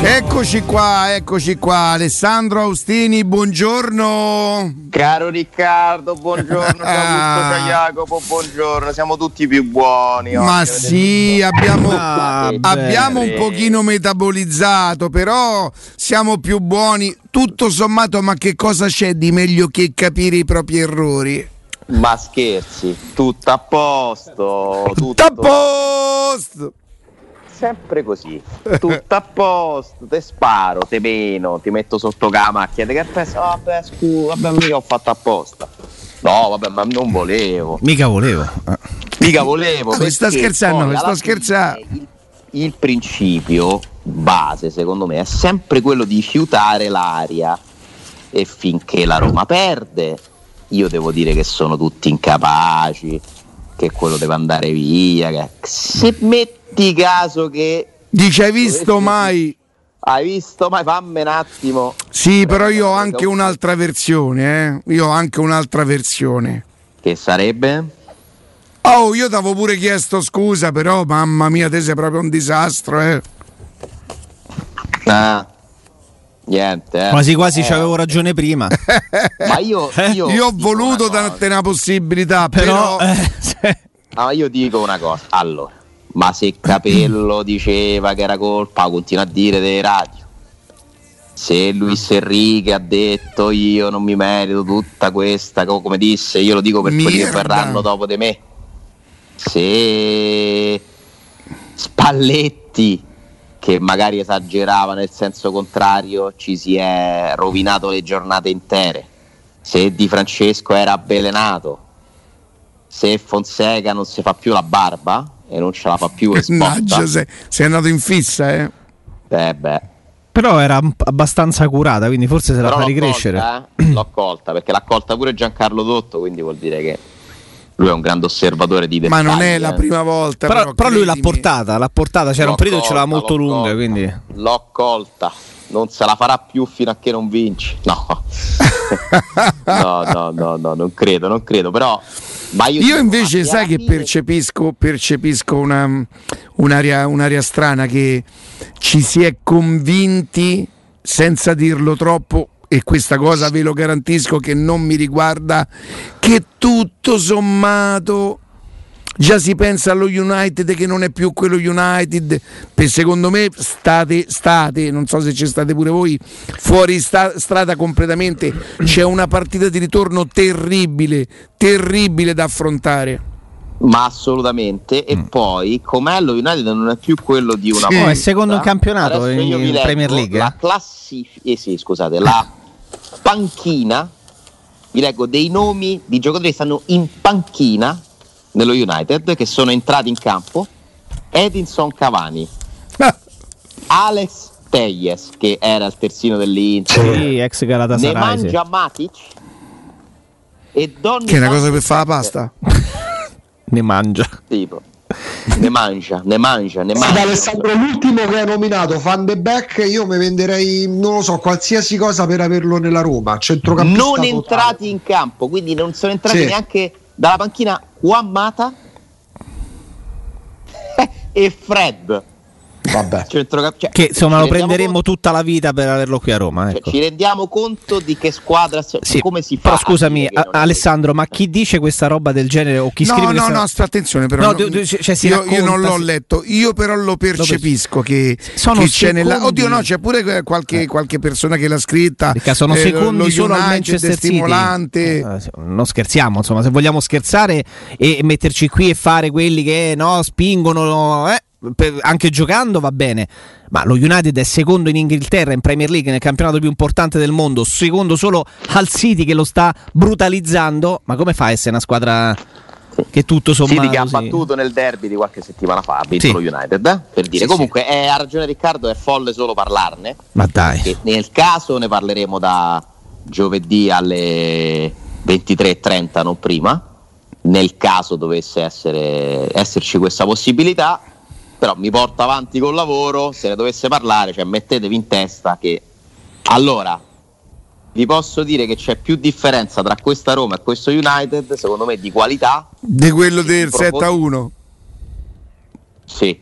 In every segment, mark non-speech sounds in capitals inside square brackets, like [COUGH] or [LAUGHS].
Eccoci qua, eccoci qua. Alessandro Austini, buongiorno. Caro Riccardo, buongiorno. Ciao [LAUGHS] ah. Jacopo, buongiorno. Siamo tutti più buoni. Ma sì, abbiamo, ah, abbiamo un pochino metabolizzato, però siamo più buoni. Tutto sommato, ma che cosa c'è di meglio che capire i propri errori? Ma scherzi, tutto a posto. Tutto, tutto a posto sempre così, tutto a posto, te sparo, te meno, ti metto sotto la macchina, che penso, vabbè, scusa, vabbè, mica ho fatto apposta. No, vabbè, ma non volevo. Mica volevo. Mica volevo. No, sta scherzando, sto scherzando. Il, il principio base, secondo me, è sempre quello di fiutare l'aria e finché la Roma perde, io devo dire che sono tutti incapaci, che quello deve andare via, che se mette metti caso che... Dice hai visto mai... Hai visto mai? Fammi un attimo. Sì, però io ho anche un'altra versione, eh? Io ho anche un'altra versione. Che sarebbe? Oh, io ti avevo pure chiesto scusa, però mamma mia, te sei proprio un disastro, eh. Ah. Niente, eh. Quasi quasi eh. c'avevo ragione prima. [LAUGHS] Ma io, io, io ho voluto darti una possibilità, però. però... Eh, [LAUGHS] no, io dico una cosa. Allora, ma se Capello [CLEARS THROAT] diceva che era colpa, continua a dire dei radio. Se Luis Enrique ha detto io non mi merito tutta questa, come disse, io lo dico per Mierda. quelli che verranno dopo di me. Se Spalletti, che magari esagerava nel senso contrario, ci si è rovinato le giornate intere. Se Di Francesco era avvelenato, se Fonseca non si fa più la barba, e non ce la fa più spotta. sei, sei andato in fissa, eh? Eh beh. Però era abbastanza curata, quindi forse se la fa ricrescere. Colta, eh? l'ho colta, perché l'ha colta pure Giancarlo Dotto, quindi vuol dire che lui è un grande osservatore di dettagli. Ma non è la eh. prima volta. Però, però, però lui l'ha portata, l'ha portata, c'era l'ho un periodo che ce l'aveva molto lunga, colta, quindi... L'ho colta. Non se la farà più fino a che non vinci. No. [LAUGHS] no, no, no, no, non credo, non credo. Però io, io invece sai che percepisco, percepisco una, un'aria, un'aria strana che ci si è convinti senza dirlo troppo e questa cosa ve lo garantisco che non mi riguarda che tutto sommato già si pensa allo United che non è più quello United. Per secondo me state, state non so se ci state pure voi fuori sta, strada completamente. C'è una partita di ritorno terribile terribile da affrontare. Ma assolutamente. E mm. poi com'è lo United non è più quello di una sì. volta è secondo il campionato in, in Premier League la classifica eh sì scusate la panchina vi leggo dei nomi di giocatori che stanno in panchina nello United che sono entrati in campo Edinson Cavani ah. Alex Teyes che era il terzino dell'Inter sì, ex Galatasaray ne mangia Matic e Donny che è una cosa per fare la pasta [LAUGHS] ne mangia tipo ne mangia, ne mangia, ne mangia. Alessandro, l'ultimo che hai nominato, Van de Beek, io mi venderei, non lo so, qualsiasi cosa per averlo nella Roma. Centrocampista non totale. entrati in campo, quindi non sono entrati sì. neanche dalla panchina Juan Mata e Fred. Vabbè. Cioè, che insomma lo prenderemo conto... tutta la vita per averlo qui a Roma. Cioè, ecco. ci rendiamo conto di che squadra sì, come si fa. Però scusami, a- Alessandro, ma chi dice questa roba del genere o chi no, scrive No, questa... no, no, attenzione però. No, no, cioè, io, racconta, io, non l'ho letto, io però lo percepisco che, sono che c'è nella Oddio, no, c'è pure qualche, eh. qualche persona che l'ha scritta. Perché sono eh, secondi solo al Manchester stimolante. Eh, non scherziamo, insomma, se vogliamo scherzare e metterci qui e fare quelli che no, spingono, eh, anche giocando va bene, ma lo United è secondo in Inghilterra in Premier League nel campionato più importante del mondo, secondo solo al City che lo sta brutalizzando. Ma come fa a essere una squadra che tutto sommato City che ha battuto nel derby di qualche settimana fa, ha vinto sì. lo United, eh? per dire. Sì, Comunque sì. È, ha ragione Riccardo, è folle solo parlarne. Ma dai. Nel caso ne parleremo da giovedì alle 23:30 non prima. Nel caso dovesse essere, esserci questa possibilità, però mi porto avanti col lavoro, se ne dovesse parlare, cioè mettetevi in testa che allora vi posso dire che c'è più differenza tra questa Roma e questo United, secondo me, di qualità. Di quello del 7 a 1? Sì.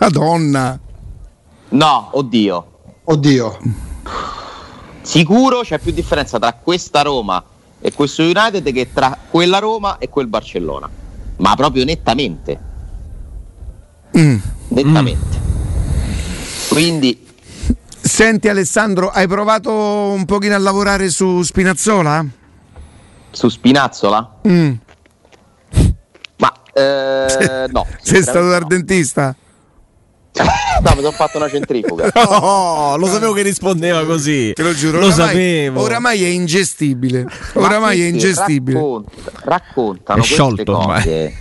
Madonna. No, oddio. Oddio. Sicuro c'è più differenza tra questa Roma e questo United che tra quella Roma e quel Barcellona. Ma proprio nettamente. Mm. Nettamente. Quindi Senti Alessandro, hai provato un pochino a lavorare su Spinazzola? su Spinazzola? Mm. Ma eh, no. Sei stato dal no. dentista? [LAUGHS] No, mi sono fatto una centrifuga. [LAUGHS] Oh, lo sapevo che rispondeva così. Te lo giuro, Lo oramai, sapevo. oramai è ingestibile. Ma Oramai è ingestibile. racconta- raccontano È sciolto cose.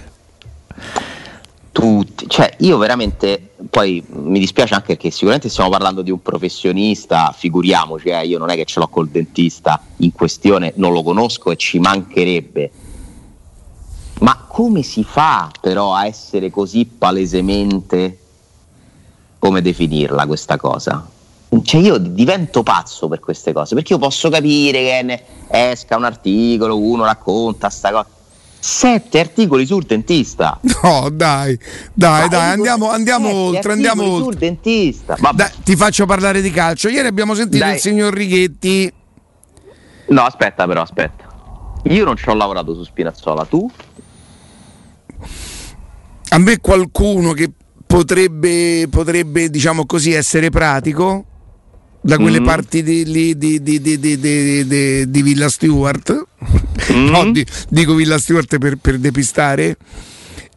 Tutti, cioè io veramente poi mi dispiace anche perché sicuramente stiamo parlando di un professionista, figuriamoci, eh, io non è che ce l'ho col dentista in questione, non lo conosco e ci mancherebbe. Ma come si fa però a essere così palesemente come definirla questa cosa? Cioè io divento pazzo per queste cose, perché io posso capire che esca un articolo, uno racconta sta cosa. Sette articoli sul dentista. No, dai, dai, Ma dai, io- andiamo, andiamo oltre, andiamo sul oltre. dentista. Vabbè. Dai, ti faccio parlare di calcio. Ieri abbiamo sentito Dai. il signor Righetti. No, aspetta però, aspetta. Io non ci ho lavorato su Spinazzola, tu? A me qualcuno che potrebbe, potrebbe diciamo così, essere pratico da quelle Mm. parti di, di- di- di Villa Stewart. Mm. No, di- dico Villa Stewart per, per depistare.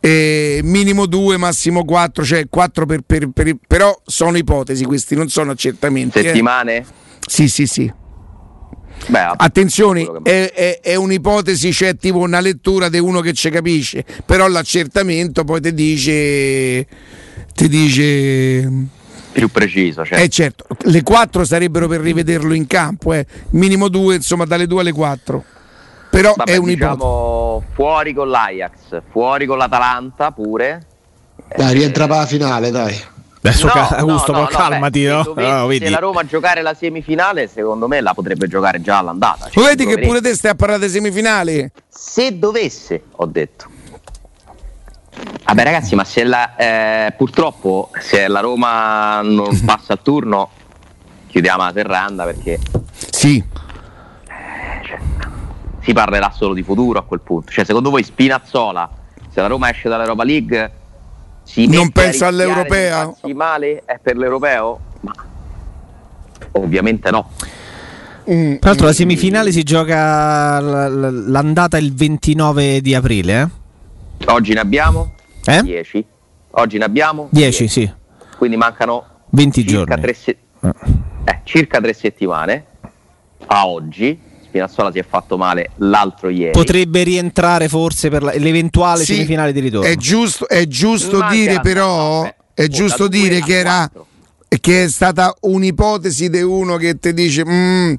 Eh, minimo due, massimo quattro, cioè quattro per, per- per- però sono ipotesi questi, non sono accertamenti. eh. Settimane? Sì, sì, sì. Beh, Attenzione, quello che- è, è- è un'ipotesi, c'è tipo una lettura di uno che ci capisce, però l'accertamento poi ti dice, ti dice, più preciso, cioè. eh certo, le quattro sarebbero per rivederlo in campo, eh. minimo due, insomma dalle due alle quattro, però Vabbè, è un'ipotesi. diciamo fuori con l'Ajax, fuori con l'Atalanta pure. Dai, Eh, rientra per la finale, dai. Adesso no, ca- Augusto, no, no, calmati, beh, no? se, No, vedi. la Roma giocare la semifinale, secondo me la potrebbe giocare già all'andata. Cioè, vedi che pure te stai a parlare di semifinali? Se dovesse, ho detto. Vabbè ragazzi, ma se la, eh, purtroppo se la Roma non [LAUGHS] passa il turno, chiudiamo la serranda perché Sì, si parlerà solo di futuro a quel punto. Cioè, secondo voi Spinazzola, se la Roma esce dall'Europa League, si Non pensa all'europea? farsi male è per l'europeo? Ma ovviamente no. Mm, Tra l'altro la semifinale si gioca l'andata il 29 di aprile, Oggi ne abbiamo eh? 10. Oggi ne abbiamo 10, sì. Quindi mancano 20 circa giorni. tre, se- Eh. eh, circa tre settimane a oggi. Spinazzola si è fatto male l'altro ieri. Potrebbe rientrare forse per la- l'eventuale Sì, semifinale di ritorno. È giusto, è giusto Ma dire però, vabbè, è giusto dire che era che è stata un'ipotesi di uno che ti dice "Mm,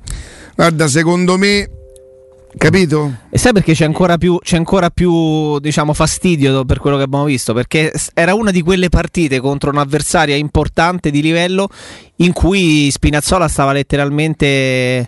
guarda secondo me capito? E sai perché c'è ancora più, c'è ancora più diciamo, fastidio per quello che abbiamo visto? Perché era una di quelle partite contro un'avversaria importante di livello in cui Spinazzola stava letteralmente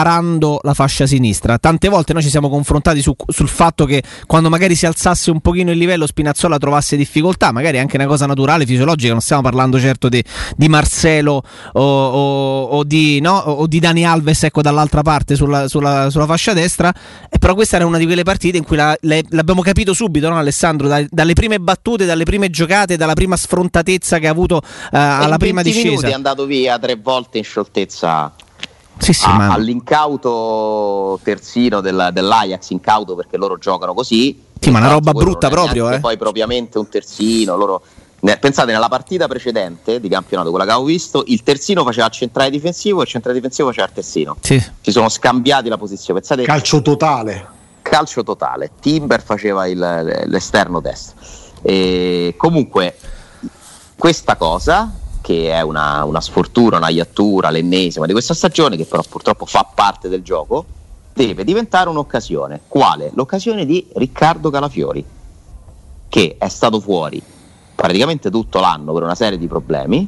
arando la fascia sinistra. Tante volte noi ci siamo confrontati su- sul fatto che quando magari si alzasse un pochino il livello Spinazzola trovasse difficoltà, magari anche una cosa naturale, fisiologica, non stiamo parlando certo di, di Marcelo o, o- o di, no? o di Dani Alves ecco, dall'altra parte sulla, sulla- sulla fascia destra, eh, però questa era una di quelle partite in cui la- le- l'abbiamo capito subito, no, Alessandro, Dai- dalle prime battute, dalle prime giocate, dalla prima sfrontatezza che ha avuto eh, alla prima 20 minuti discesa. è andato via tre volte in scioltezza Sì, sì, a- ma- all'incauto terzino del- dell'Ajax, incauto perché loro giocano così. Sì, ma una roba brutta non è proprio, eh. Poi propriamente un terzino, loro... ne- Pensate, nella partita precedente di campionato, quella che avevo visto, il terzino faceva il centrale difensivo e il centrale difensivo faceva il terzino. sì. Si sono scambiati la posizione. Pensate, Calcio totale. calcio totale. Timber faceva il- l'esterno destro. E comunque, questa cosa, che è una, una sfortuna, una iattura, l'ennesima di questa stagione, che però purtroppo fa parte del gioco, deve diventare un'occasione. Quale? L'occasione di Riccardo Calafiori, che è stato fuori praticamente tutto l'anno per una serie di problemi,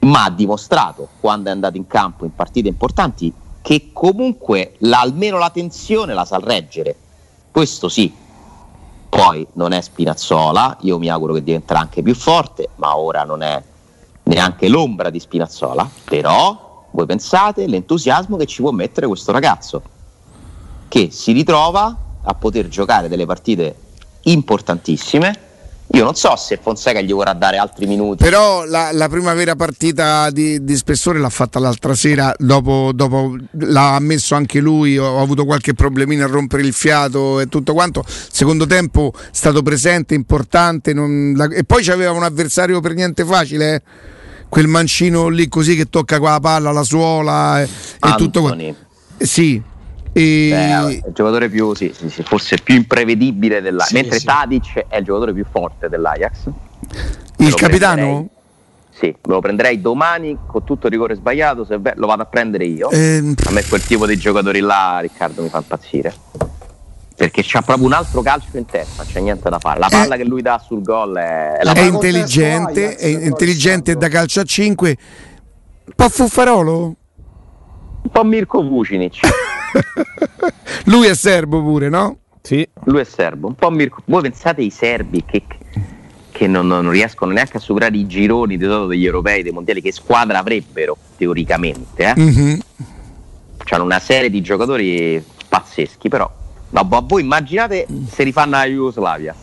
ma ha dimostrato quando è andato in campo in partite importanti che comunque la- almeno la tensione la sa reggere. Questo sì. Poi non è Spinazzola, io mi auguro che diventerà anche più forte, ma ora non è neanche l'ombra di Spinazzola, però voi pensate l'entusiasmo che ci può mettere questo ragazzo, che si ritrova a poter giocare delle partite importantissime io non so se Fonseca gli vorrà dare altri minuti. Però la, la prima vera partita di, di, spessore l'ha fatta l'altra sera, dopo, dopo, l'ha ammesso anche lui, ho, avuto qualche problemino a rompere il fiato e tutto quanto. Secondo tempo è stato presente, importante, non, la, e poi c'aveva un avversario per niente facile. Eh? Quel mancino lì così che tocca qua la palla, la suola e, e tutto quanto. Eh, sì, e... Beh, il giocatore più, sì, sì, forse più imprevedibile dell'Ajax, sì, mentre. Tadic è il giocatore più forte dell'Ajax. Il capitano? Sì, me lo prenderei domani con tutto il rigore sbagliato, se lo vado a prendere io. Eh... A me quel tipo di giocatori là, Riccardo, mi fa impazzire. Perché c'ha proprio un altro calcio in testa, c'è niente da fare. La palla eh... che lui dà sul gol è, è intelligente, è intelligente da calcio a 5. Un po' fuffarolo? Un po' Mirko Vucinic. [LAUGHS] Lui è serbo pure, no? Sì. Lui è serbo. Un po' Mirko. Voi pensate ai serbi che, che non, non, riescono neanche a superare i gironi di solito degli europei, dei mondiali, che squadra avrebbero teoricamente? Eh? Mm-hmm. C'hanno una serie di giocatori pazzeschi, però. Ma voi immaginate se rifanno la Jugoslavia. [LAUGHS]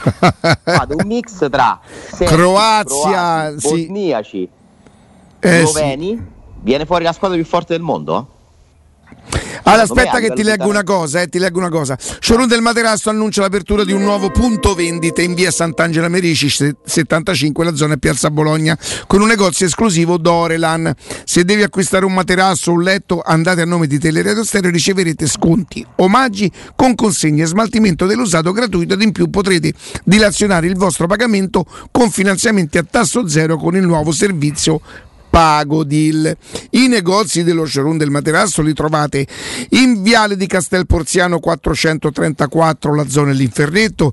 Fate un mix tra serbi, Croazia, croati, sì. bosniaci, eh, sloveni. Sì. Viene fuori la squadra più forte del mondo? Allora, aspetta che ti leggo una cosa, eh, ti leggo una cosa. Showroom del Materasso annuncia l'apertura di un nuovo punto vendita in via Sant'Angela Merici 75, la zona Piazza Bologna, con un negozio esclusivo Dorelan. Se devi acquistare un materasso o un letto, andate a nome di Teleradio Stereo e riceverete sconti, omaggi con consegne e smaltimento dell'usato gratuito ed in più potrete dilazionare il vostro pagamento con finanziamenti a tasso zero con il nuovo servizio Pagodil. I negozi dello showroom del materasso li trovate in Viale di Castel Porziano 434, la zona dell'Infernetto,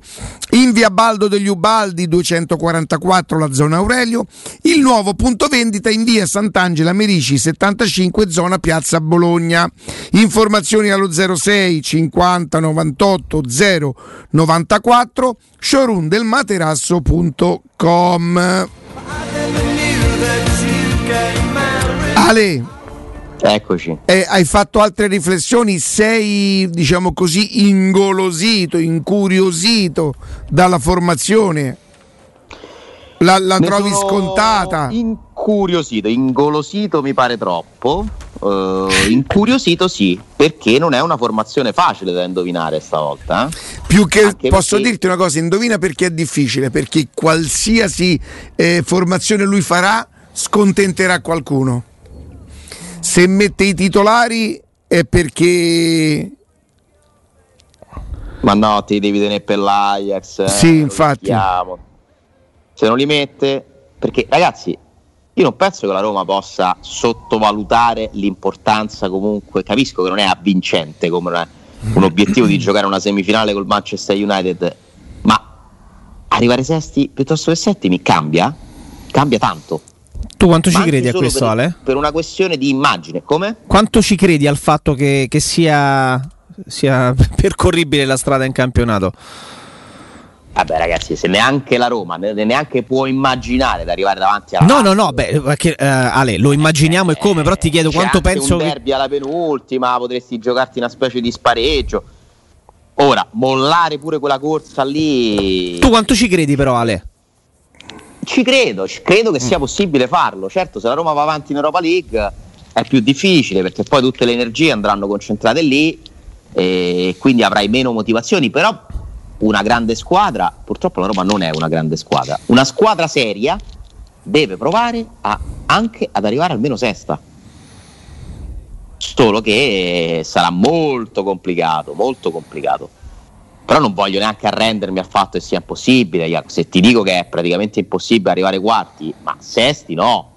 in Via Baldo degli Ubaldi 244, la zona Aurelio, il nuovo punto vendita in Via Sant'Angela Merici 75, zona Piazza Bologna. Informazioni allo 06 50 98 0 94 showroomdelmaterasso.com Ale, Eccoci. Eh, hai fatto altre riflessioni? Sei, diciamo così, ingolosito, incuriosito dalla formazione? La, la trovi scontata? Incuriosito, ingolosito mi pare troppo. Uh, incuriosito sì, perché non è una formazione facile da indovinare stavolta. Eh? Più che Anche posso perché... dirti una cosa, indovina perché è difficile, perché qualsiasi eh, formazione lui farà scontenterà qualcuno. Se mette i titolari è perché... Ma no, ti devi tenere per l'Ajax. Eh, sì, infatti. Se non li mette... Perché ragazzi, io non penso che la Roma possa sottovalutare l'importanza comunque, capisco che non è avvincente come una, un obiettivo di giocare una semifinale col Manchester United, ma arrivare sesti piuttosto che settimi cambia? Cambia tanto. Tu quanto ci credi a questo, per, Ale? Per una questione di immagine, come? Quanto ci credi al fatto che, che sia, sia [LAUGHS] percorribile la strada in campionato? Vabbè, ragazzi, se neanche la Roma neanche può immaginare di arrivare davanti alla No, no, no, beh, perché, uh, Ale, lo immaginiamo eh, e come, però ti chiedo quanto penso un derby alla penultima, potresti giocarti una specie di spareggio. Ora, mollare pure quella corsa lì. Tu quanto ci credi però, Ale? Ci credo, credo che sia possibile farlo. Certo, se la Roma va avanti in Europa League è più difficile perché poi tutte le energie andranno concentrate lì e quindi avrai meno motivazioni, però una grande squadra, purtroppo la Roma non è una grande squadra, una squadra seria deve provare a, anche ad arrivare almeno sesta. Solo che sarà molto complicato, molto complicato però non voglio neanche arrendermi al fatto che sia impossibile. Se ti dico che è praticamente impossibile arrivare quarti, ma sesti no.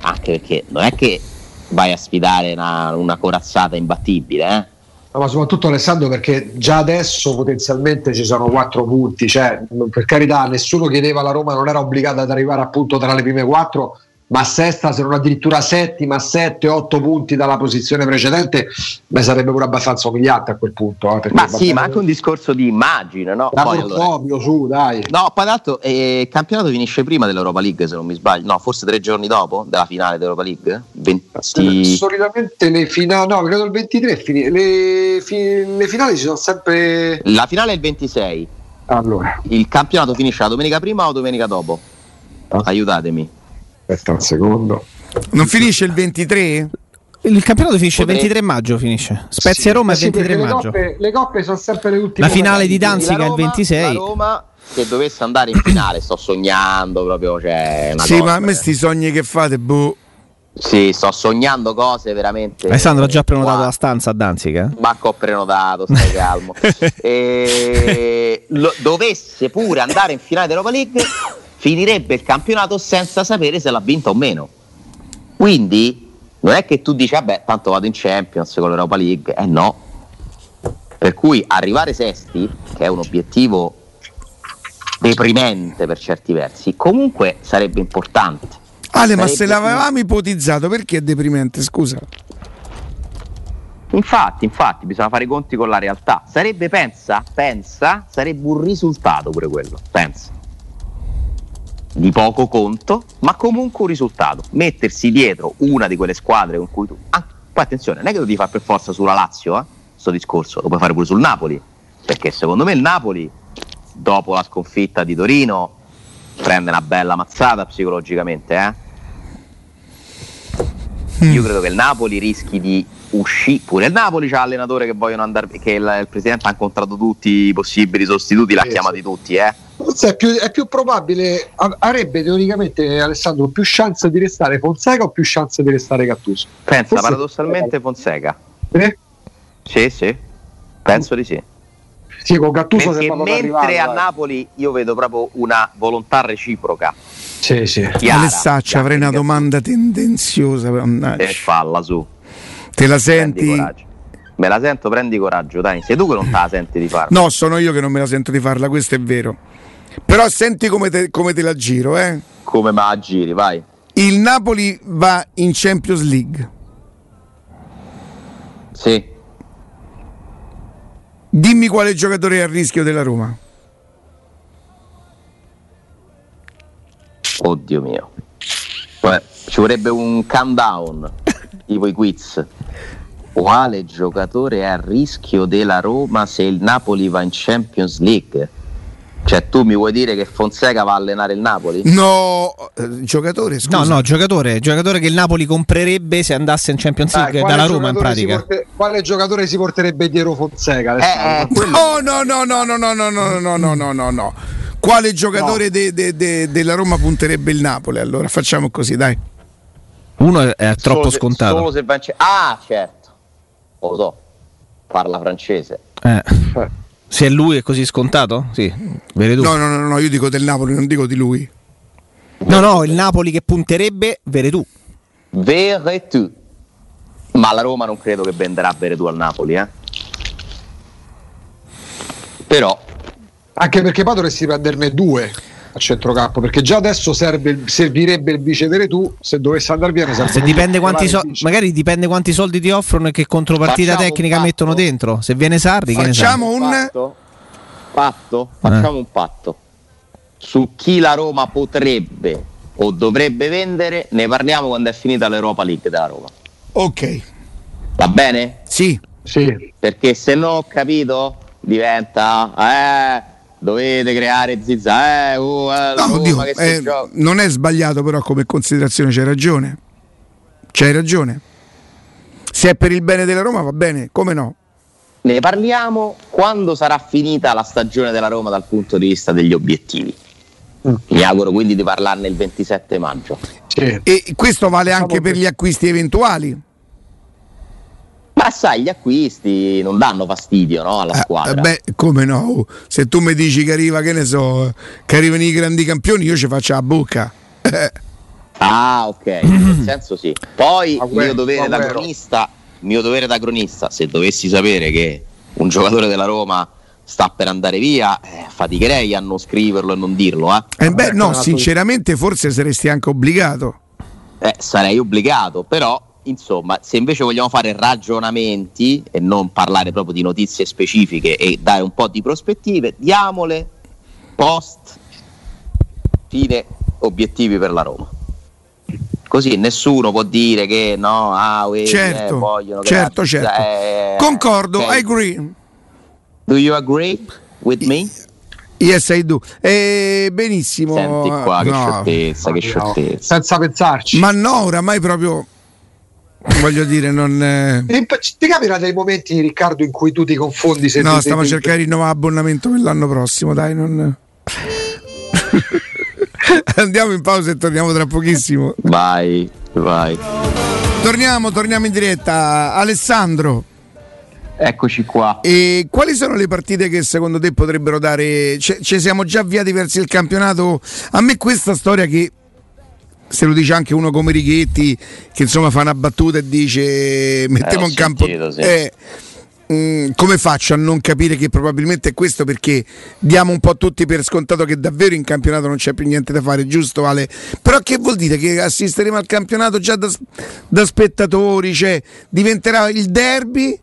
Anche perché non è che vai a sfidare una, una corazzata imbattibile, eh? Ma soprattutto Alessandro perché già adesso potenzialmente ci sono quattro punti, cioè per carità nessuno chiedeva alla Roma, non era obbligata ad arrivare appunto tra le prime quattro, ma sesta, se non addirittura settima, sette, otto punti dalla posizione precedente, beh, sarebbe pure abbastanza umiliante a quel punto. Eh, ma sì, ma anche un discorso di immagine, no? Poi, allora... proprio, su, dai. No, poi tanto eh, il campionato finisce prima dell'Europa League, se non mi sbaglio, no, forse tre giorni dopo della finale dell'Europa League. 20... Solitamente le finali, no, credo il 23, fini... le, fi... le finali ci sono sempre... La finale è il 26. Allora. Il campionato finisce la domenica prima o domenica dopo? Ah. Aiutatemi. Aspetta un secondo. Non finisce il 23? Il campionato finisce il 23 maggio. Finisce. Spezia sì, Roma il 23 le maggio. Coppe, le coppe sono sempre le ultime. La finale di Danzica è il 26. La Roma se dovesse andare in finale, sto sognando proprio. Cioè, sì, cosa, ma a me sti sogni che fate, boh. Sì, sto sognando cose veramente. Alessandro ha già prenotato wow. la stanza a Danzica? Ma ho prenotato, stai [LAUGHS] calmo. e lo, dovesse pure andare in finale dell'Europa League, finirebbe il campionato senza sapere se l'ha vinta o meno. Quindi non è che tu dici, vabbè, tanto vado in Champions con l'Europa League, eh no. Per cui arrivare sesti, che è un obiettivo deprimente per certi versi, comunque sarebbe importante. Ale, sarebbe ma se l'avevamo ipotizzato, perché è deprimente? Scusa. Infatti, infatti, bisogna fare i conti con la realtà. Sarebbe, pensa, pensa, sarebbe un risultato pure quello. Pensa di poco conto, ma comunque un risultato. Mettersi dietro una di quelle squadre con cui tu. Ah, poi attenzione, non è che lo devi fare per forza sulla Lazio, eh, sto discorso, lo puoi fare pure sul Napoli. Perché secondo me il Napoli, dopo la sconfitta di Torino, prende una bella mazzata psicologicamente. Eh? Mm. Io credo che il Napoli rischi di uscire. Pure il Napoli c'ha allenatore che vogliono andare. che il, il presidente ha incontrato tutti i possibili sostituti, l'ha sì, chiamati sì. tutti, eh Forse è più, è più, probabile, avrebbe teoricamente Alessandro più chance di restare Fonseca o più chance di restare Gattuso? Pensa Forse paradossalmente Fonseca. Eh? Sì, sì, penso di sì. Sì, con Gattuso Perché mentre a Napoli io vedo proprio una volontà reciproca. Sì, sì. Alessaccia, avrei una domanda tendenziosa. E falla su. Te la senti? Me la sento, prendi coraggio, dai. Sei tu che non te la senti di farla. No, sono io che non me la sento di farla, questo è vero. Però senti come te, come te la giro, eh? Come me la giri, vai. Il Napoli va in Champions League. Sì. Dimmi quale giocatore è a rischio della Roma. Oddio mio. Beh, ci vorrebbe un countdown, [LAUGHS] tipo i quiz. Quale giocatore è a rischio della Roma se il Napoli va in Champions League? Cioè, tu mi vuoi dire che Fonseca va a allenare il Napoli? No, eh, giocatore, scusa. No, no, giocatore, giocatore che il Napoli comprerebbe se andasse in Champions League Dai, dalla Roma in pratica. Porte, quale giocatore si porterebbe dietro Fonseca? Eh, eh, no, no, no, no, no, no, no, no, no, no, no, no, no. Quale giocatore no. de, de, de, della Roma punterebbe il Napoli? Allora, facciamo così, dai. Uno è, troppo solo scontato. solo se va in... Ah, certo. Lo so. Parla francese. Eh. Se è lui è così scontato? Sì, Veretù. No, no, no, no, io dico del Napoli, non dico di lui. No, no, il Napoli che punterebbe Veretù. Veretù. Ma la Roma non credo che venderà Veretù al Napoli, eh. Però anche perché poi dovresti prenderne due a centrocampo perché già adesso serve, servirebbe il vice Veretù se dovesse andare via se dipende quanti so- magari dipende quanti soldi ti offrono e che contropartita facciamo tecnica mettono dentro. Se viene Sarri facciamo un patto, patto? Facciamo eh. un patto. Su chi la Roma potrebbe o dovrebbe vendere ne parliamo quando è finita l'Europa League della Roma. Ok. Va bene? sì, sì. perché se no ho capito diventa eh dovete creare zizza. Eh, uh, eh, no, oddio, eh, non è sbagliato, però, come considerazione c'hai ragione. C'hai ragione. Se è per il bene della Roma, va bene, come no? Ne parliamo quando sarà finita la stagione della Roma dal punto di vista degli obiettivi. Mm. Mi auguro quindi di parlarne il 27 maggio. Sì. E questo vale anche per gli acquisti eventuali. Ma sai, gli acquisti non danno fastidio no, alla eh, squadra. Eh, beh, come no? Se tu mi dici che arriva, che ne so, che arrivano i grandi campioni, io ci faccio la bocca. [LAUGHS] ah, ok, [CLEARS THROAT] nel senso sì. Poi il mio dovere da cronista, mio dovere da cronista, se dovessi sapere che un giocatore della Roma sta per andare via, eh, faticherei a non scriverlo e non dirlo. Eh, eh beh, no, sinceramente forse saresti anche obbligato. eh, sarei obbligato, però insomma, se invece vogliamo fare ragionamenti e non parlare proprio di notizie specifiche e dare un po' di prospettive, diamole post fine obiettivi per la Roma. Così nessuno può dire che no, ah, uè, certo, eh, vogliono certo, creare- certo. eh, Concordo, ok. I agree. Do you agree with me? Yes, I do. Eh, benissimo. Senti qua, che No. sciocchezza, che No, sciocchezza. senza pensarci. Ma no, oramai proprio voglio dire, non. eh, Ti capita dei momenti, Riccardo, in cui tu ti confondi? Se No, ti- stiamo ti- cercando di rinnovare abbonamento per l'anno prossimo, dai, non. [LAUGHS] Andiamo in pausa e torniamo tra pochissimo. Vai, vai. Torniamo, torniamo in diretta. Alessandro, Eccoci qua. e quali sono le partite che secondo te potrebbero dare? ce- Ci siamo già avviati verso il campionato. A me questa storia che se lo dice anche uno come Righetti, che insomma fa una battuta e dice mettiamo l'ho in campo. sentito, sì. eh, mm, come faccio a non capire che probabilmente è questo perché diamo un po' tutti per scontato che davvero in campionato non c'è più niente da fare, giusto Ale? Però che vuol dire che assisteremo al campionato già da, da spettatori, cioè diventerà il derby,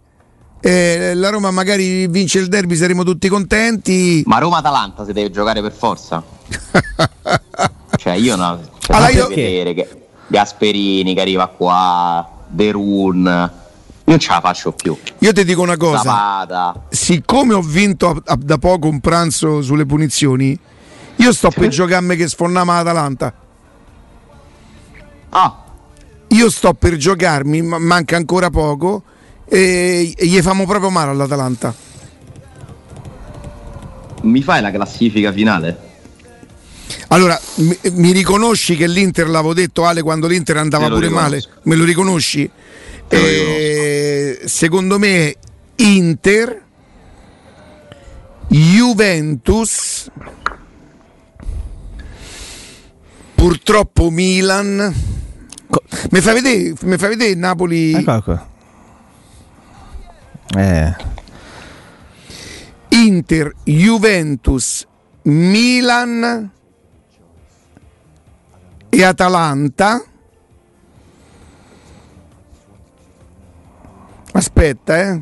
eh, la Roma magari vince il derby, saremo tutti contenti. Ma Roma-Atalanta si deve giocare per forza? [LAUGHS] cioè io no, cioè, Allora, io- vedere che Gasperini che arriva qua, Derun, non ce la faccio più. Io ti dico una cosa. Zapata. siccome ho vinto a- a- da poco un pranzo sulle punizioni, io sto per giocarmi che sfornama l'Atalanta. Ah, Io sto per giocarmi, ma manca ancora poco, e e gli famo proprio male all'Atalanta. mi fai la classifica finale? Allora, mi, mi riconosci che l'Inter, l'avevo detto Ale, quando l'Inter andava pure riconosco. male? Me lo riconosci? Te lo Eh, secondo me Inter, Juventus, purtroppo Milan. Co- Mi fai vedere, mi fai vedere Napoli? Ecco qua. Eh. Inter, Juventus, Milan e Atalanta. Aspetta, eh.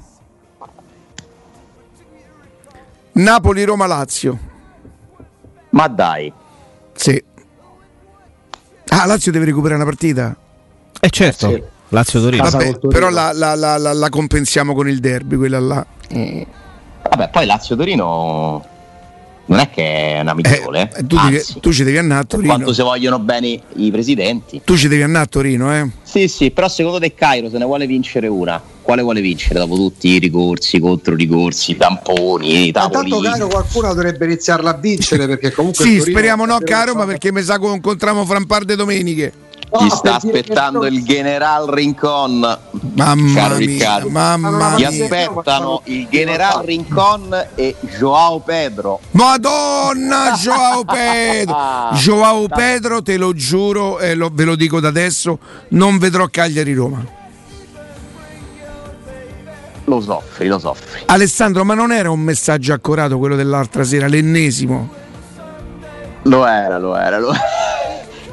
Napoli, Roma, Lazio. Ma dai, Sì. Ah, Lazio deve recuperare una partita. Eh certo, Sì. Lazio Torino. Vabbè, Torino. però la, la- la- la- la compensiamo con il derby, quella là. vabbè, poi Lazio-Torino non è che è un amichevole. Eh, tu, anzi, tu ci devi andare a Torino. quanto si vogliono bene i presidenti. Tu ci devi andare a Torino, eh. Sì, sì, però secondo te Cairo se ne vuole vincere una? Quale vuole vincere dopo tutti i ricorsi, contro ricorsi, i tamponi, i Intanto tavolini? Cairo qualcuno dovrebbe iniziarla a vincere perché comunque Sì, speriamo no, caro, ma perché mi sa che incontriamo fra un par di domeniche. No, Ti sta aspettando il general Rincon, Mamma caro mia, Riccardo. mamma Ma mia. aspettano il general Rincon e Joao Pedro. Madonna, [LAUGHS] Joao Pedro. Joao Pedro, te lo giuro, e lo- ve lo dico da adesso, non vedrò Cagliari-Roma. Lo soffri, lo soffri. Alessandro, ma non era un messaggio accorato quello dell'altra sera, l'ennesimo? Lo era, lo era, lo era.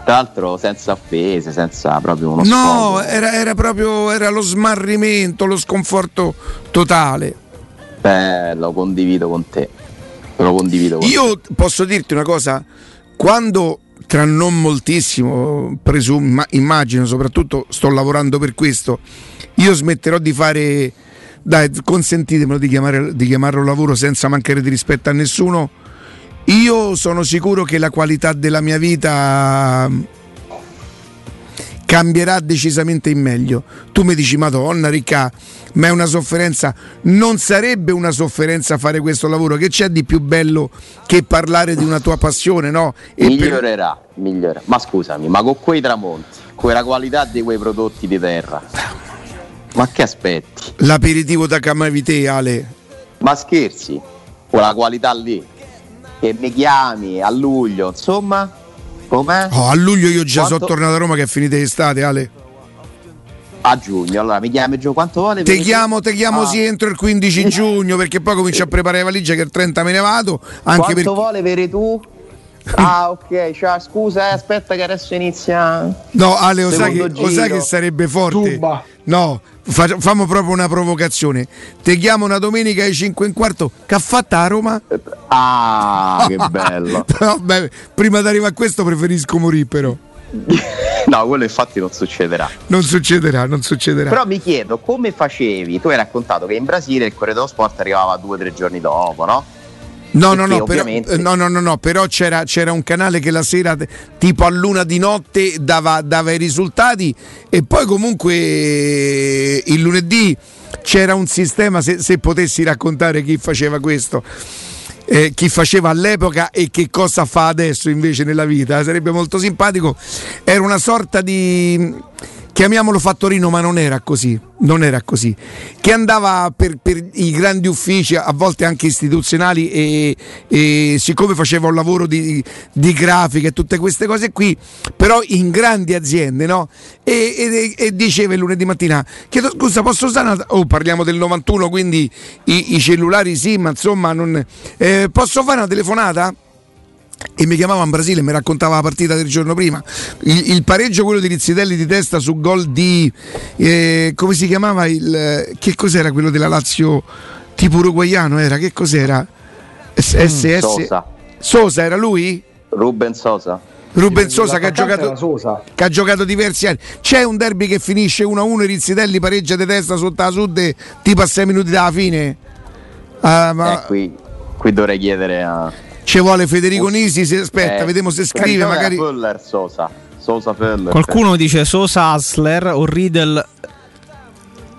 Tra l'altro senza offese, senza proprio uno No, era, era proprio era lo smarrimento, lo sconforto totale. Beh, lo condivido con te. Lo condivido con te. Io posso dirti una cosa, quando tra non moltissimo, presumo, ma- immagino, soprattutto sto lavorando per questo, io smetterò di fare, dai, consentitemelo di, chiamare, di chiamarlo lavoro senza mancare di rispetto a nessuno, io sono sicuro che la qualità della mia vita cambierà decisamente in meglio. Tu mi dici, Madonna, ricca, ma è una sofferenza. Non sarebbe una sofferenza fare questo lavoro. Che c'è di più bello che parlare di una tua passione, no? E per- migliorerà, migliorerà. Ma scusami, ma con quei tramonti, quella qualità di quei prodotti di terra, ma che aspetti? l'aperitivo da Camavite, Ale. Ma scherzi? Quella qualità lì, che mi chiami a luglio, insomma, com'è? Oh, a luglio io già Quanto- sono tornato a Roma che è finita l'estate, Ale. A giugno, allora mi chiami giù quanto vuole? Te chiamo, te chiamo Ah. sì entro il 15 [LAUGHS] giugno perché poi comincio a preparare le valigie che il 30 me ne vado. Anche Quanto perché vuole avere tu? Ah, ok, ciao, scusa, eh, aspetta che adesso inizia. No, Ale, lo sai, che, lo sai che sarebbe forte? Tumba. No, fa- fammo proprio una provocazione. Te chiamo una domenica alle 5 e un quarto. Che ha fatto a Roma? Ah, che bello. [LAUGHS] Vabbè, prima di arrivare a questo preferisco morire però. [LAUGHS] no, quello infatti non succederà. Non succederà, non succederà. Però mi chiedo come facevi? Tu hai raccontato che in Brasile il Corriere dello Sport arrivava due o tre giorni dopo, no? No, no, no, però, eh, no, no, no, no, però c'era, c'era un canale che la sera, tipo a luna di notte, dava, dava i risultati e poi comunque eh, il lunedì c'era un sistema, se, se potessi raccontare chi faceva questo, eh, chi faceva all'epoca e che cosa fa adesso invece nella vita, sarebbe molto simpatico, era una sorta di... Chiamiamolo fattorino, ma non era così, non era così. Che andava per, per i grandi uffici, a volte anche istituzionali, e, e siccome faceva un lavoro di, di grafica e tutte queste cose qui, però in grandi aziende, no? E, e- e diceva il lunedì mattina: Chiedo scusa, posso usare una. Oh, parliamo del 91, quindi i, i cellulari sì, ma insomma, non, eh, posso fare una telefonata? E mi chiamava in Brasile e mi raccontava la partita del giorno prima. Il, il pareggio, quello di Rizzitelli di testa su gol di eh, come si chiamava il che cos'era quello della Lazio tipo uruguaiano? Era che cos'era? SS Sosa. Sosa era lui? Ruben Sosa. Ruben Sosa che ha, giocato, Sosa. che ha giocato diversi anni. C'è un derby che finisce 1-1 e Rizzitelli pareggia di testa sotto la sud tipo a 6 minuti dalla fine. Ah, ma Eh, qui, qui dovrei chiedere a. ci vuole Federico Nisi, se, aspetta, Eh, vediamo se scrive eh, magari. Fuller Sosa. Sosa Fuller. Qualcuno dice Sosa Hasler o Riddle.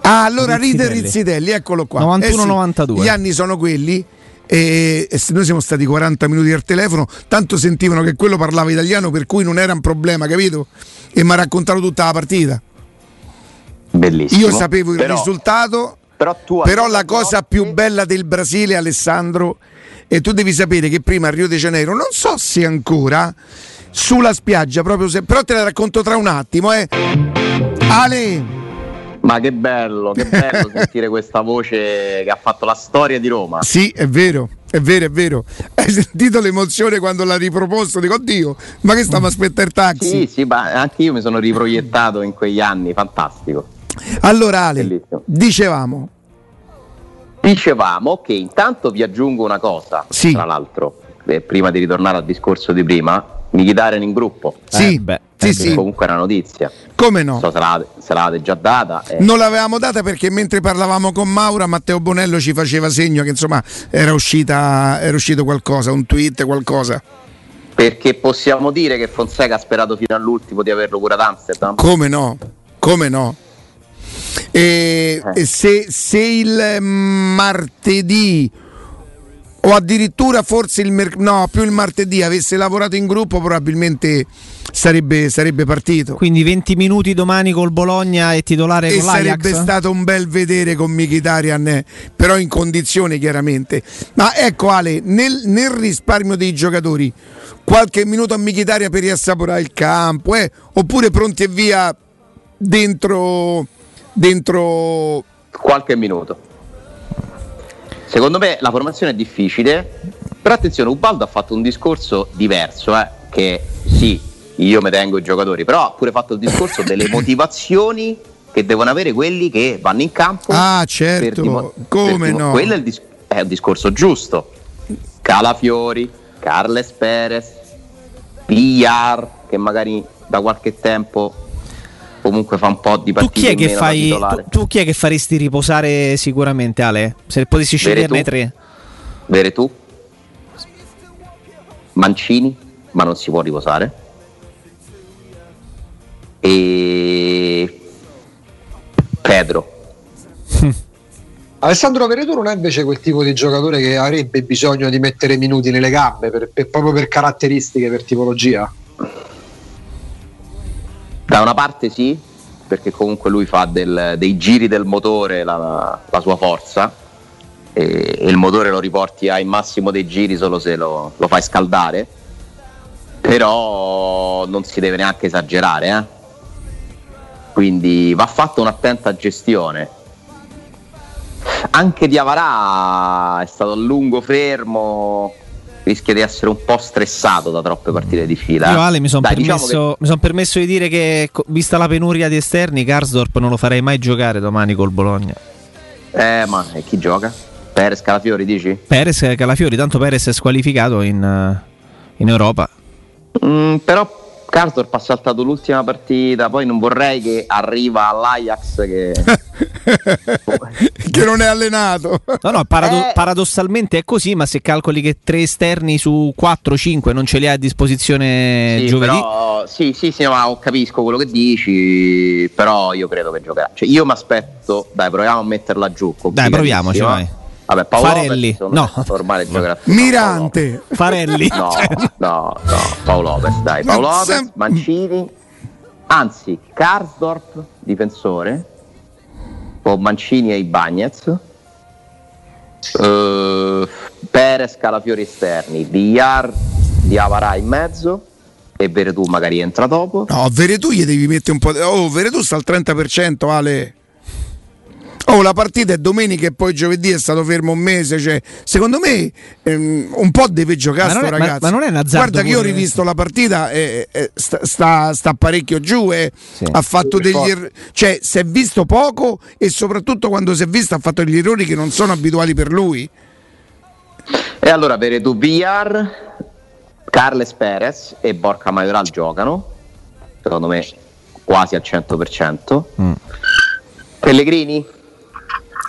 Ah, allora. Rider Rizzitelli, eccolo qua. 91-92. Gli anni sono quelli. E, e noi siamo stati 40 minuti al telefono, tanto sentivano che quello parlava italiano, per cui non era un problema, capito? E mi ha raccontato tutta la partita. Bellissimo. Io sapevo il Però- risultato, Però, tu però la cosa più bella del Brasile, Alessandro, e tu devi sapere che prima a Rio de Janeiro, non so se ancora, sulla spiaggia, proprio se, però te la racconto tra un attimo, eh. Ale! Ma che bello, che bello [LAUGHS] sentire questa voce che ha fatto la storia di Roma. Sì, è vero, è vero, è vero. [LAUGHS] Hai sentito l'emozione quando l'ha riproposto? Dico, oddio, ma che stiamo aspettando il taxi? Sì, sì, ma anche io mi sono riproiettato in quegli anni, fantastico. Allora, Ale, Bellissimo. dicevamo, Dicevamo che intanto vi aggiungo una cosa, Sì. tra l'altro, eh, prima di ritornare al discorso di prima, Mkhitaryan in gruppo, sì, Eh, beh, sì, eh, sì, comunque è una notizia, come no? so se, la- se l'avete già data. eh. Non l'avevamo data perché mentre parlavamo con Maura, Matteo Bonello ci faceva segno che insomma era, uscita, era uscito qualcosa, un tweet, qualcosa. Perché possiamo dire che Fonseca ha sperato fino all'ultimo di averlo curato ad Amsterdam? Come no? Come no? E, Eh. e se, se il martedì o addirittura forse il merc- no, più il martedì avesse lavorato in gruppo probabilmente sarebbe, sarebbe partito. Quindi 20 minuti domani col Bologna e titolare E con l'Ajax. sarebbe stato un bel vedere con Mkhitaryan, eh, però in condizioni chiaramente. Ma ecco Ale, nel, nel risparmio dei giocatori, qualche minuto a Mkhitaryan per riassaporare il campo, eh, oppure pronti e via dentro, dentro Qualche minuto. Secondo me la formazione è difficile, però attenzione, Ubaldo ha fatto un discorso diverso, eh, che sì, io mi tengo i giocatori, però ha pure fatto il discorso [LAUGHS] delle motivazioni che devono avere quelli che vanno in campo. Ah, certo, dimo- come dimo- no? Quello è, il dis- è un discorso giusto. Calafiori, Carles Perez, Villar, che magari da qualche tempo comunque fa un po' di Tu partite chi, è in che meno da fai, tu, tu chi è che faresti riposare sicuramente, Ale? Se potessi sceglierne Veretù. tre. Veretù, Mancini, ma non si può riposare. E Pedro. [LAUGHS] Alessandro Veretù non è invece quel tipo di giocatore che avrebbe bisogno di mettere minuti nelle gambe per- per- proprio per caratteristiche, per tipologia. Da una parte sì, perché comunque lui fa del- dei giri del motore la, la sua forza e, e il motore lo riporti ai massimo dei giri solo se lo, lo fai scaldare, però non si deve neanche esagerare, eh. quindi va fatta un'attenta gestione. Anche Diavarà è stato a lungo fermo, rischia di essere un po' stressato da troppe partite di fila. Io Ale mi sono Dai, permesso, diciamo che- son permesso di dire che vista la penuria di esterni, Karsdorp non lo farei mai giocare domani col Bologna. Eh, ma eh, chi gioca? Perez Calafiori, dici? Perez Calafiori, tanto Perez è squalificato in, eh, in Europa. Mm, però Karsdorp ha saltato l'ultima partita, poi non vorrei che arriva all'Ajax che... [LAUGHS] che non è allenato. No, no, parado- Eh. paradossalmente è così, ma se calcoli che tre esterni su 4-5 non ce li hai a disposizione Sì, giovedì, però- sì, sì, sì, ma capisco quello che dici, però io credo che giocherà. Cioè, io mi aspetto, dai, proviamo a metterla giù. Dai, proviamoci, vai. Vabbè, Paolo [LAUGHS] Farelli, no. ormai giocherà. Mirante. Farelli. No, Cioè, no, no, Paolo Lopez, dai, Paolo Lopez, sem- Mancini, anzi, Karsdorp, difensore, o Mancini e Ibagnez, eh, Perez, Calafiori esterni, Villar, Diavara in mezzo e Veretù magari entra dopo. No, Veretù gli devi mettere un po'. di- Oh, Veretù sta al 30%, Ale. Oh, la partita è domenica e poi giovedì è stato fermo un mese. Cioè, secondo me ehm, un po' deve giocare Ma non sto è- ma- ragazzo. ma non è un azzardo Guarda che io ho pure, rivisto la partita e, e sta, sta- sta parecchio giù. eh. Sì. Ha fatto degli errori. Cioè, si è visto poco e soprattutto quando si è visto ha fatto degli errori che non sono abituali per lui. E allora Veretù, Villar, Carles Perez e Borca Majoral giocano, secondo me quasi al 100%. Mm. Pellegrini?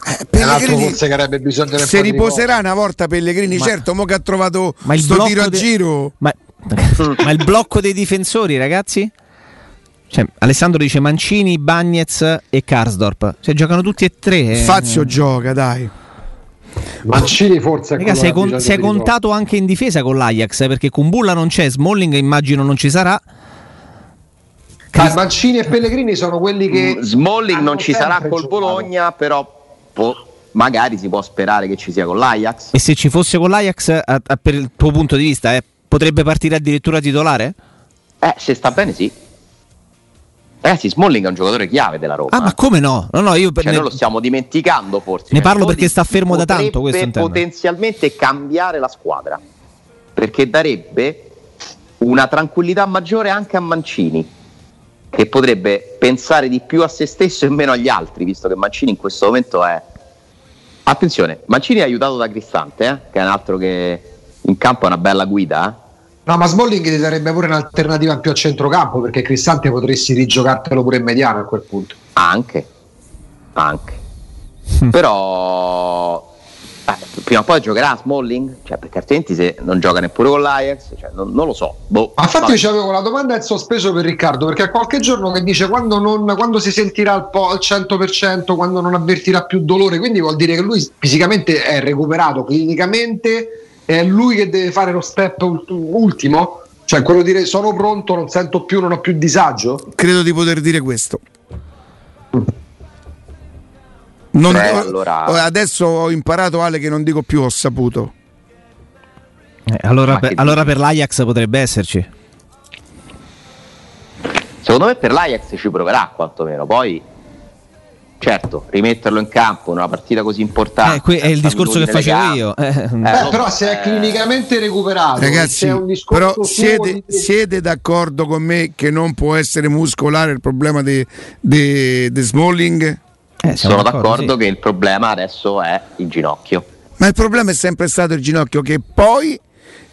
Eh, Pellegrini forse che avrebbe bisogno po' di riposerà una volta Pellegrini. Ma- certo, mo che ha trovato ma il sto tiro a de- giro. Ma, [LAUGHS] ma il blocco dei difensori, ragazzi? Cioè, Alessandro dice Mancini, Bagnez e Karsdorp. Cioè, giocano tutti e tre. eh. Fazio gioca, dai. Mancini forse è Raga, sei, con- sei contato anche in difesa con l'Ajax eh, perché con Bulla non c'è, Smalling immagino non ci sarà. Ah, Mancini e Pellegrini sono quelli che Mm, Smalling non ci sarà col giocato. Bologna, però può- magari si può sperare che ci sia con l'Ajax. E se ci fosse con l'Ajax, a- a- per il tuo punto di vista, eh, potrebbe partire addirittura titolare? Eh, se sta bene sì. Ragazzi, Smalling è un giocatore chiave della Roma. Ah, ma come no? No, no, io per Cioè, ne- noi lo stiamo dimenticando forse. Ne parlo perché sta fermo da tanto, questo intendo. potenzialmente cambiare la squadra. Perché darebbe una tranquillità maggiore anche a Mancini, che potrebbe pensare di più a se stesso e meno agli altri, visto che Mancini in questo momento è... Attenzione, Mancini è aiutato da Cristante, eh, che è un altro che in campo è una bella guida. eh. No, ma Smalling ti darebbe pure un'alternativa in più a centrocampo perché Cristante potresti rigiocartelo pure in mediano a quel punto. Anche, anche. Però eh, prima o poi giocherà Smalling, cioè, perché altrimenti se non gioca neppure con l'Ajax, cioè, non, non lo so. Boh, Ma infatti io avevo la domanda in sospeso per Riccardo perché a qualche giorno che dice quando, non- quando si sentirà al, po- al 100%, quando non avvertirà più dolore, quindi vuol dire che lui fisicamente è recuperato clinicamente, è lui che deve fare lo step ult- ultimo? Cioè quello di dire sono pronto, non sento più, non ho più disagio? Credo di poter dire questo. Non Beh, ho- allora- Adesso ho imparato Ale che non dico più ho saputo. Eh, allora, per, allora per l'Ajax potrebbe esserci. Secondo me per l'Ajax ci proverà quantomeno. Poi, certo, rimetterlo in campo in una partita così importante. Eh, que- è il senza discorso che facevo io. Eh, Eh, Eh, lo però se è eh. clinicamente recuperato, Ragazzi, se è un discorso però siete, di- siete d'accordo con me che non può essere muscolare il problema di Smalling? Eh, Sono d'accordo sì. che il problema adesso è il ginocchio. Ma il problema è sempre stato il ginocchio che poi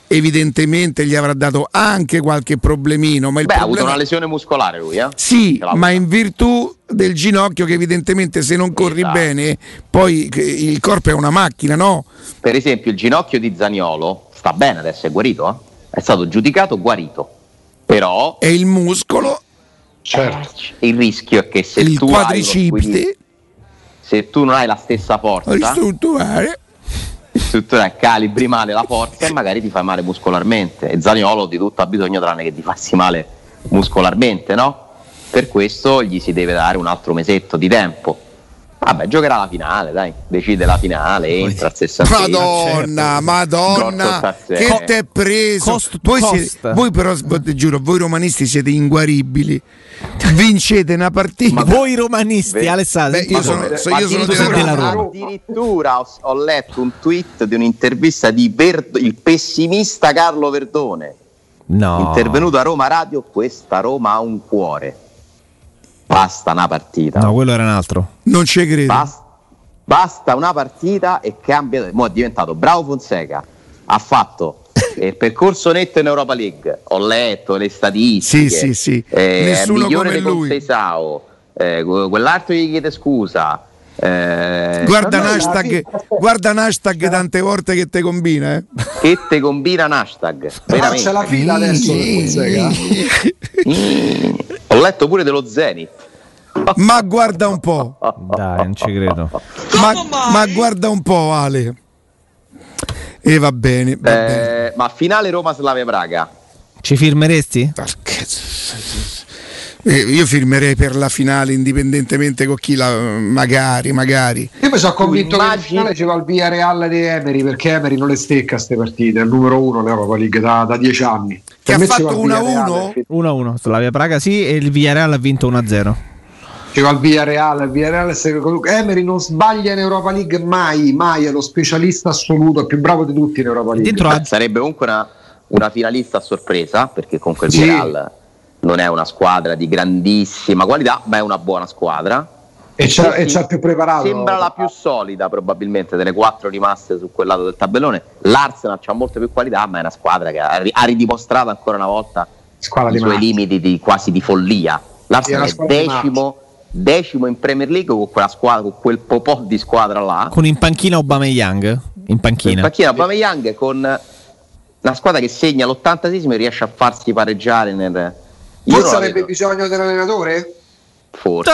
evidentemente gli avrà dato anche qualche problemino. Ma il Beh, ha avuto problema... una lesione muscolare lui, eh? Sì, ma in virtù del ginocchio che evidentemente se non corri Esatto. bene, poi il corpo è una macchina, no? Per esempio, il ginocchio di Zaniolo sta bene adesso, è guarito, eh? È stato giudicato guarito. Però È il muscolo, Certo. il rischio è che se il tu hai quadricipite, se tu non hai la stessa forza, ristrutturare. struttura calibri male la forza e magari ti fai male muscolarmente. E Zaniolo di tutto ha bisogno tranne che di farsi male muscolarmente, no? Per questo gli si deve dare un altro mesetto di tempo. Vabbè, giocherà la finale, dai, decide la finale, entra al 60 Madonna, Madonna, che te è preso? Cost- voi, cost. siete- voi però, ti giuro, voi romanisti siete inguaribili. Vincete una partita. Voi romanisti, Beh, Alessandro. beh, io sono- so- io sono addirittura della. Roma. Addirittura ho, ho letto un tweet di un'intervista di Verd- il pessimista Carlo Verdone, No. intervenuto a Roma Radio, questa Roma ha un cuore. Basta una partita. No, quello era un altro. Non ci credo. Basta, basta una partita e cambia. Mo' è diventato bravo Fonseca. Ha fatto [LAUGHS] il percorso netto in Europa League. Ho letto le statistiche. Sì, sì, sì. Eh, Nessuno migliore come di lui. Conceição. Eh, que- quell'altro gli chiede scusa. Eh, Guarda un hashtag, guarda un hashtag tante volte che te combina, eh. che te combina un hashtag. Però veramente. c'è la fila adesso. Mm. Ho letto pure dello Zenit. Ma guarda un po', Dai, non ci credo. ma, ma guarda un po', Ale. E va bene, va bene. Eh, ma finale Roma-Slavia Praga. Ci firmeresti? Perché- Eh, Io firmerei per la finale indipendentemente con chi la magari, magari. Io mi sono convinto che in immagini- finale ci va il via Real di Emery perché Emery non le stecca queste partite, è il numero uno in Europa League da, da dieci anni. Che ha fatto il Villarreal, 1-1? 1-1. Slavia Praga sì e il Villarreal ha vinto 1-0. Ci va il via Real, il via Real se- Emery non sbaglia in Europa League mai, mai, è lo specialista assoluto, è più bravo di tutti in Europa League. Dentro sarebbe comunque una, una finalista a sorpresa perché comunque il Sì. Villarreal non è una squadra di grandissima qualità ma è una buona squadra e c'è, Sì, e c'è più preparato. sembra la più solida probabilmente delle quattro rimaste su quel lato del tabellone l'Arsenal ha molto più qualità ma è una squadra che ha, ri- ha ridimostrato ancora una volta Squadra i di suoi marcia. limiti di, quasi di follia è l'Arsenal è di decimo, decimo in Premier League con quella squadra con quel popò di squadra là con in panchina Aubameyang. In in panchina. panchina Aubameyang con una squadra che segna l'86esimo e riesce a farsi pareggiare nel io Forse avrebbe vedo, bisogno dell'allenatore? Forse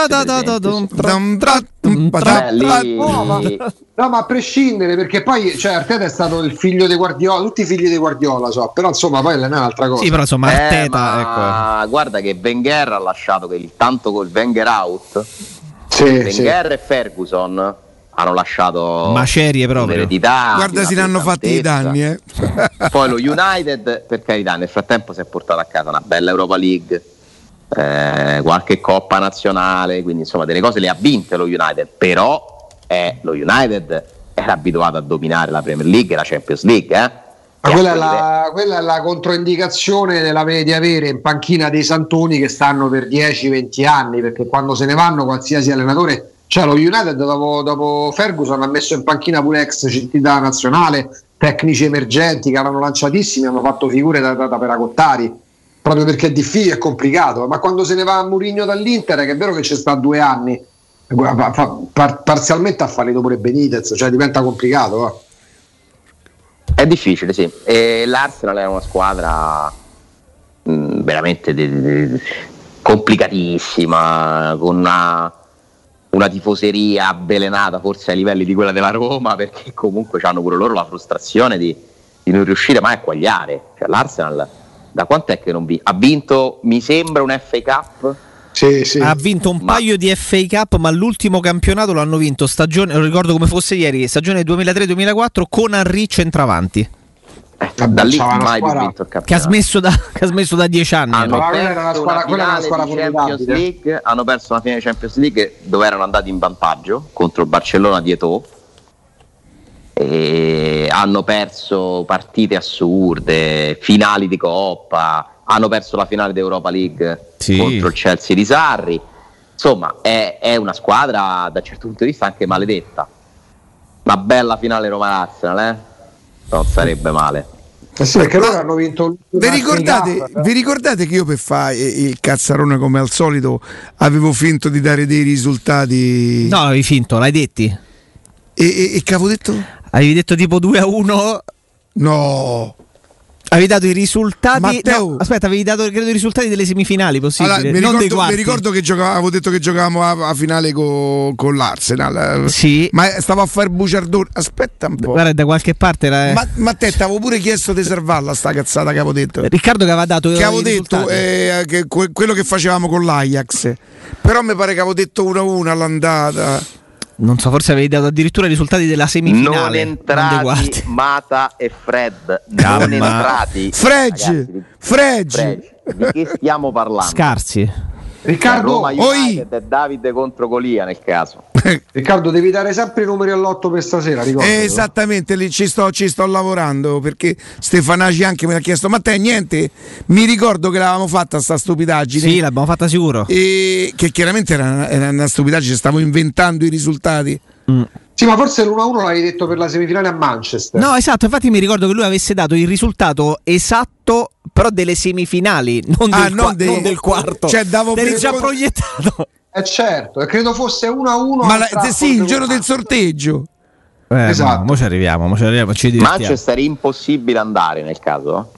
sì. No, ma, a prescindere, perché poi cioè, Arteta è stato il figlio di Guardiola, tutti i figli di Guardiola, so, però insomma poi è un'altra cosa. Sì, però insomma, Eh, Arteta, ma guarda che Wenger ha lasciato che il tanto col Wenger out Sì, sì. Wenger e Ferguson hanno lasciato Macerie proprio. Guarda se ne hanno fatti i danni, eh. Poi lo United, per carità, nel frattempo si è portato a casa una bella Europa League, eh, qualche coppa nazionale, quindi insomma delle cose le ha vinte lo United, però eh, lo United era abituato a dominare la Premier League e la Champions League. Eh? Ma quella è, la, quella è la controindicazione della, di avere in panchina dei Santoni che stanno per 10-20 anni, perché quando se ne vanno qualsiasi allenatore, cioè lo United dopo, dopo Ferguson ha messo in panchina pure ex città nazionale, tecnici emergenti che erano lanciatissimi, hanno fatto figure da, da, da peracottari, proprio perché è difficile, è complicato, ma quando se ne va a Murigno dall'Inter, che è vero che c'è sta due anni, par- parzialmente ha fallito pure Benitez, cioè diventa complicato. va. È difficile, sì. E l'Arsenal è una squadra mh, veramente de- de- de- complicatissima, con una, una tifoseria avvelenata forse ai livelli di quella della Roma, perché comunque hanno pure loro la frustrazione di, di non riuscire mai a quagliare. Cioè, L'Arsenal da quant'è che non vi ha vinto? Mi sembra un FA Cup. Sì, sì. Ha vinto un Ma- paio di FA Cup, ma l'ultimo campionato l'hanno vinto stagione, lo ricordo come fosse ieri, stagione 2003-2004 con Henry centravanti, Eh, Vabbè, da lì mai più vinto il che ha campionato. smesso da, che ha smesso da dieci anni. hanno Ma no? quella era una perso squadra- una finale squadra di Champions. League, hanno perso una finale di Champions League dove erano andati in vantaggio contro il Barcellona di Eto'o e hanno perso partite assurde, finali di Coppa, hanno perso la finale di Europa League Sì. contro il Chelsea di Sarri. Insomma, è, è una squadra da un certo punto di vista anche maledetta. Una bella finale Roma-Arsenal, eh? Non sarebbe male. Eh sì, perché loro hanno vinto Vi ricordate, FA Cup, vi ricordate che io per fare il cazzarone come al solito avevo finto di dare dei risultati No, avevi finto, l'hai detti. e, e, e che avevo detto? Avevi detto tipo 2 a 1. No, Avevi dato i risultati. Matteo. no, aspetta, avevi dato credo i risultati delle semifinali possibili. Allora, mi, ricordo, mi ricordo che giocavo, avevo detto che giocavamo a, a finale co- con l'Arsenal. Sì. Ma stavo a fare bugiardone. Aspetta un po'. Guarda, da qualche parte era. Ma, ma te ti avevo pure chiesto di servarla sta cazzata che avevo detto. Riccardo che aveva dato. Che avevo detto eh, che que- quello che facevamo con l'Ajax. Però mi pare che avevo detto 1-1 all'andata. Non so, forse avevi dato addirittura i risultati della semifinale. Non entrati Mata e Fred. Calma. Non entrati. Fregge, Ragazzi. Di che stiamo parlando? Scarsi. Riccardo, Roma Oi. United è Davide contro Golia nel caso. [LAUGHS] Riccardo, devi dare sempre i numeri all'otto per stasera, ricordo. Eh, esattamente, lì ci sto, ci sto lavorando perché Stefanacci anche mi ha chiesto: Ma te niente? Mi ricordo che l'avevamo fatta sta stupidaggine. Sì, l'abbiamo fatta sicuro. E che chiaramente era una, era una stupidaggine, stavo inventando i risultati. Sì, ma forse l'1-1 l'avevi detto per la semifinale a Manchester. No, esatto, infatti mi ricordo che lui avesse dato il risultato esatto, però delle semifinali, non, Ah, del, non qua- dei- non del quarto. cioè, davo per già conto- proiettato. Eh certo, e credo fosse 1-1. Ma la- sì, il con giorno del sorteggio. Eh, Esatto. mo, mo ci arriviamo, mo ci arriviamo, ci divertiamo. Manchester è impossibile andare nel caso.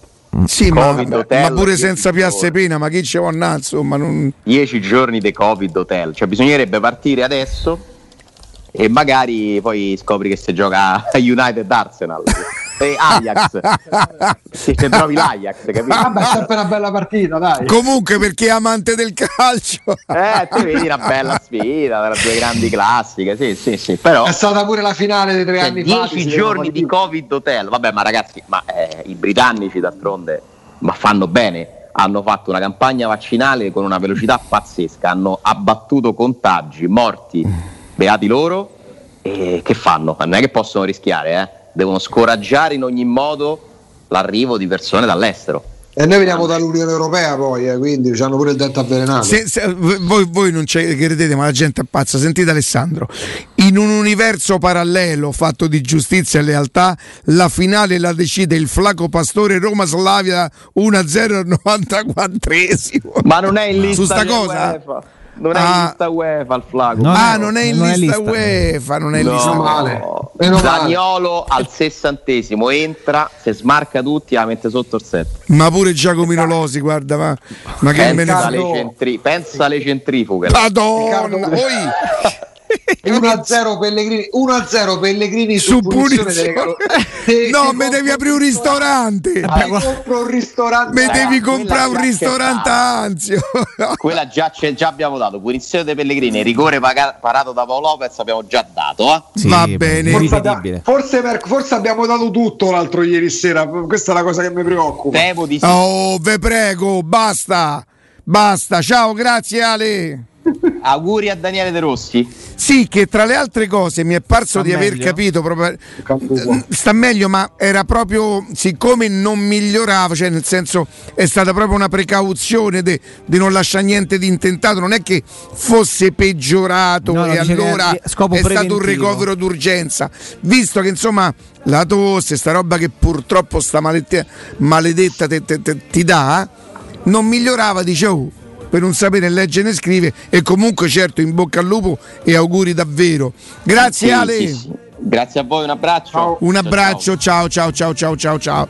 Sì, ma, Covid, hotel, ma pure senza piazza giorni. pena, ma chi ci vuole andare, insomma, non... 10 giorni di Covid hotel. Cioè bisognerebbe partire adesso e magari poi scopri che si gioca a United Arsenal. E Ajax. [LAUGHS] Se trovi l'Ajax, capito? Vabbè, è sempre una bella partita, dai. Comunque, perché è amante del calcio. [LAUGHS] Eh, te vedi una bella sfida tra due grandi classiche, sì, sì, sì, però È stata pure la finale dei tre cioè, anni fa. 10 giorni di Covid hotel, vabbè, ma ragazzi, ma eh, i britannici d'altronde ma fanno bene. Hanno fatto una campagna vaccinale con una velocità pazzesca, hanno abbattuto contagi, morti, beati loro. E che fanno? Non è che possono rischiare, eh? devono scoraggiare in ogni modo l'arrivo di persone dall'estero. E noi veniamo dall'Unione Europea poi, eh, quindi hanno pure il dente avvelenato. Se- se- voi, voi non ci credete, ma la gente è pazza. Sentite Alessandro, in un universo parallelo fatto di giustizia e lealtà, la finale la decide il Flaco Pastore Roma Slavia 1-0 al 94esimo. Ma non è in lista Su sta cosa? UEFA. Non è Ah. in lista UEFA il flago. No, ah, no, non è in non è lista, lista. UEFA, non è in No, lista male. Zaniolo al sessantesimo entra, se smarca tutti la mette sotto il set. Ma pure Giacomino Losi, guarda, ma, ma che me ne Pensa alle, centri- pensa alle centrifughe. Madonna, Riccardo- oi. 1-0 Pellegrini, 1-0 Pellegrini su, su punizione punizione. delle calo- Te- [LAUGHS] No, mi devi aprire un ristorante. Compro un ristorante. Mi devi comprare un ristorante. Anzio. [LAUGHS] Quella già, c'è- già abbiamo dato. Punizione dei Pellegrini, rigore paga- parato da Paolo Lopez abbiamo già dato. Eh? Sì, Va bene. Forse, abbiamo- forse per- forse abbiamo dato tutto l'altro ieri sera. Questa è la cosa che mi preoccupa. Temo di sì. Oh, ve prego, basta. Basta. Ciao, grazie Ale. Auguri a Daniele De Rossi. Sì, che tra le altre cose mi è parso Sta di aver meglio? capito proprio. Campuco. Sta meglio, ma era proprio siccome non migliorava, cioè nel senso è stata proprio una precauzione di non lasciare niente di intentato, non è che fosse peggiorato No, no, e allora è scopo è stato un preventivo. ricovero d'urgenza, visto che insomma la tosse, sta roba che purtroppo sta malette- maledetta te- te- te- ti dà, non migliorava, dice oh, per non sapere leggere né scrive e comunque certo in bocca al lupo e auguri davvero. Grazie Sì, Ale. sì, sì. Grazie a voi, un abbraccio. Ciao. Un Ciao, ciao. abbraccio, ciao ciao ciao ciao ciao ciao.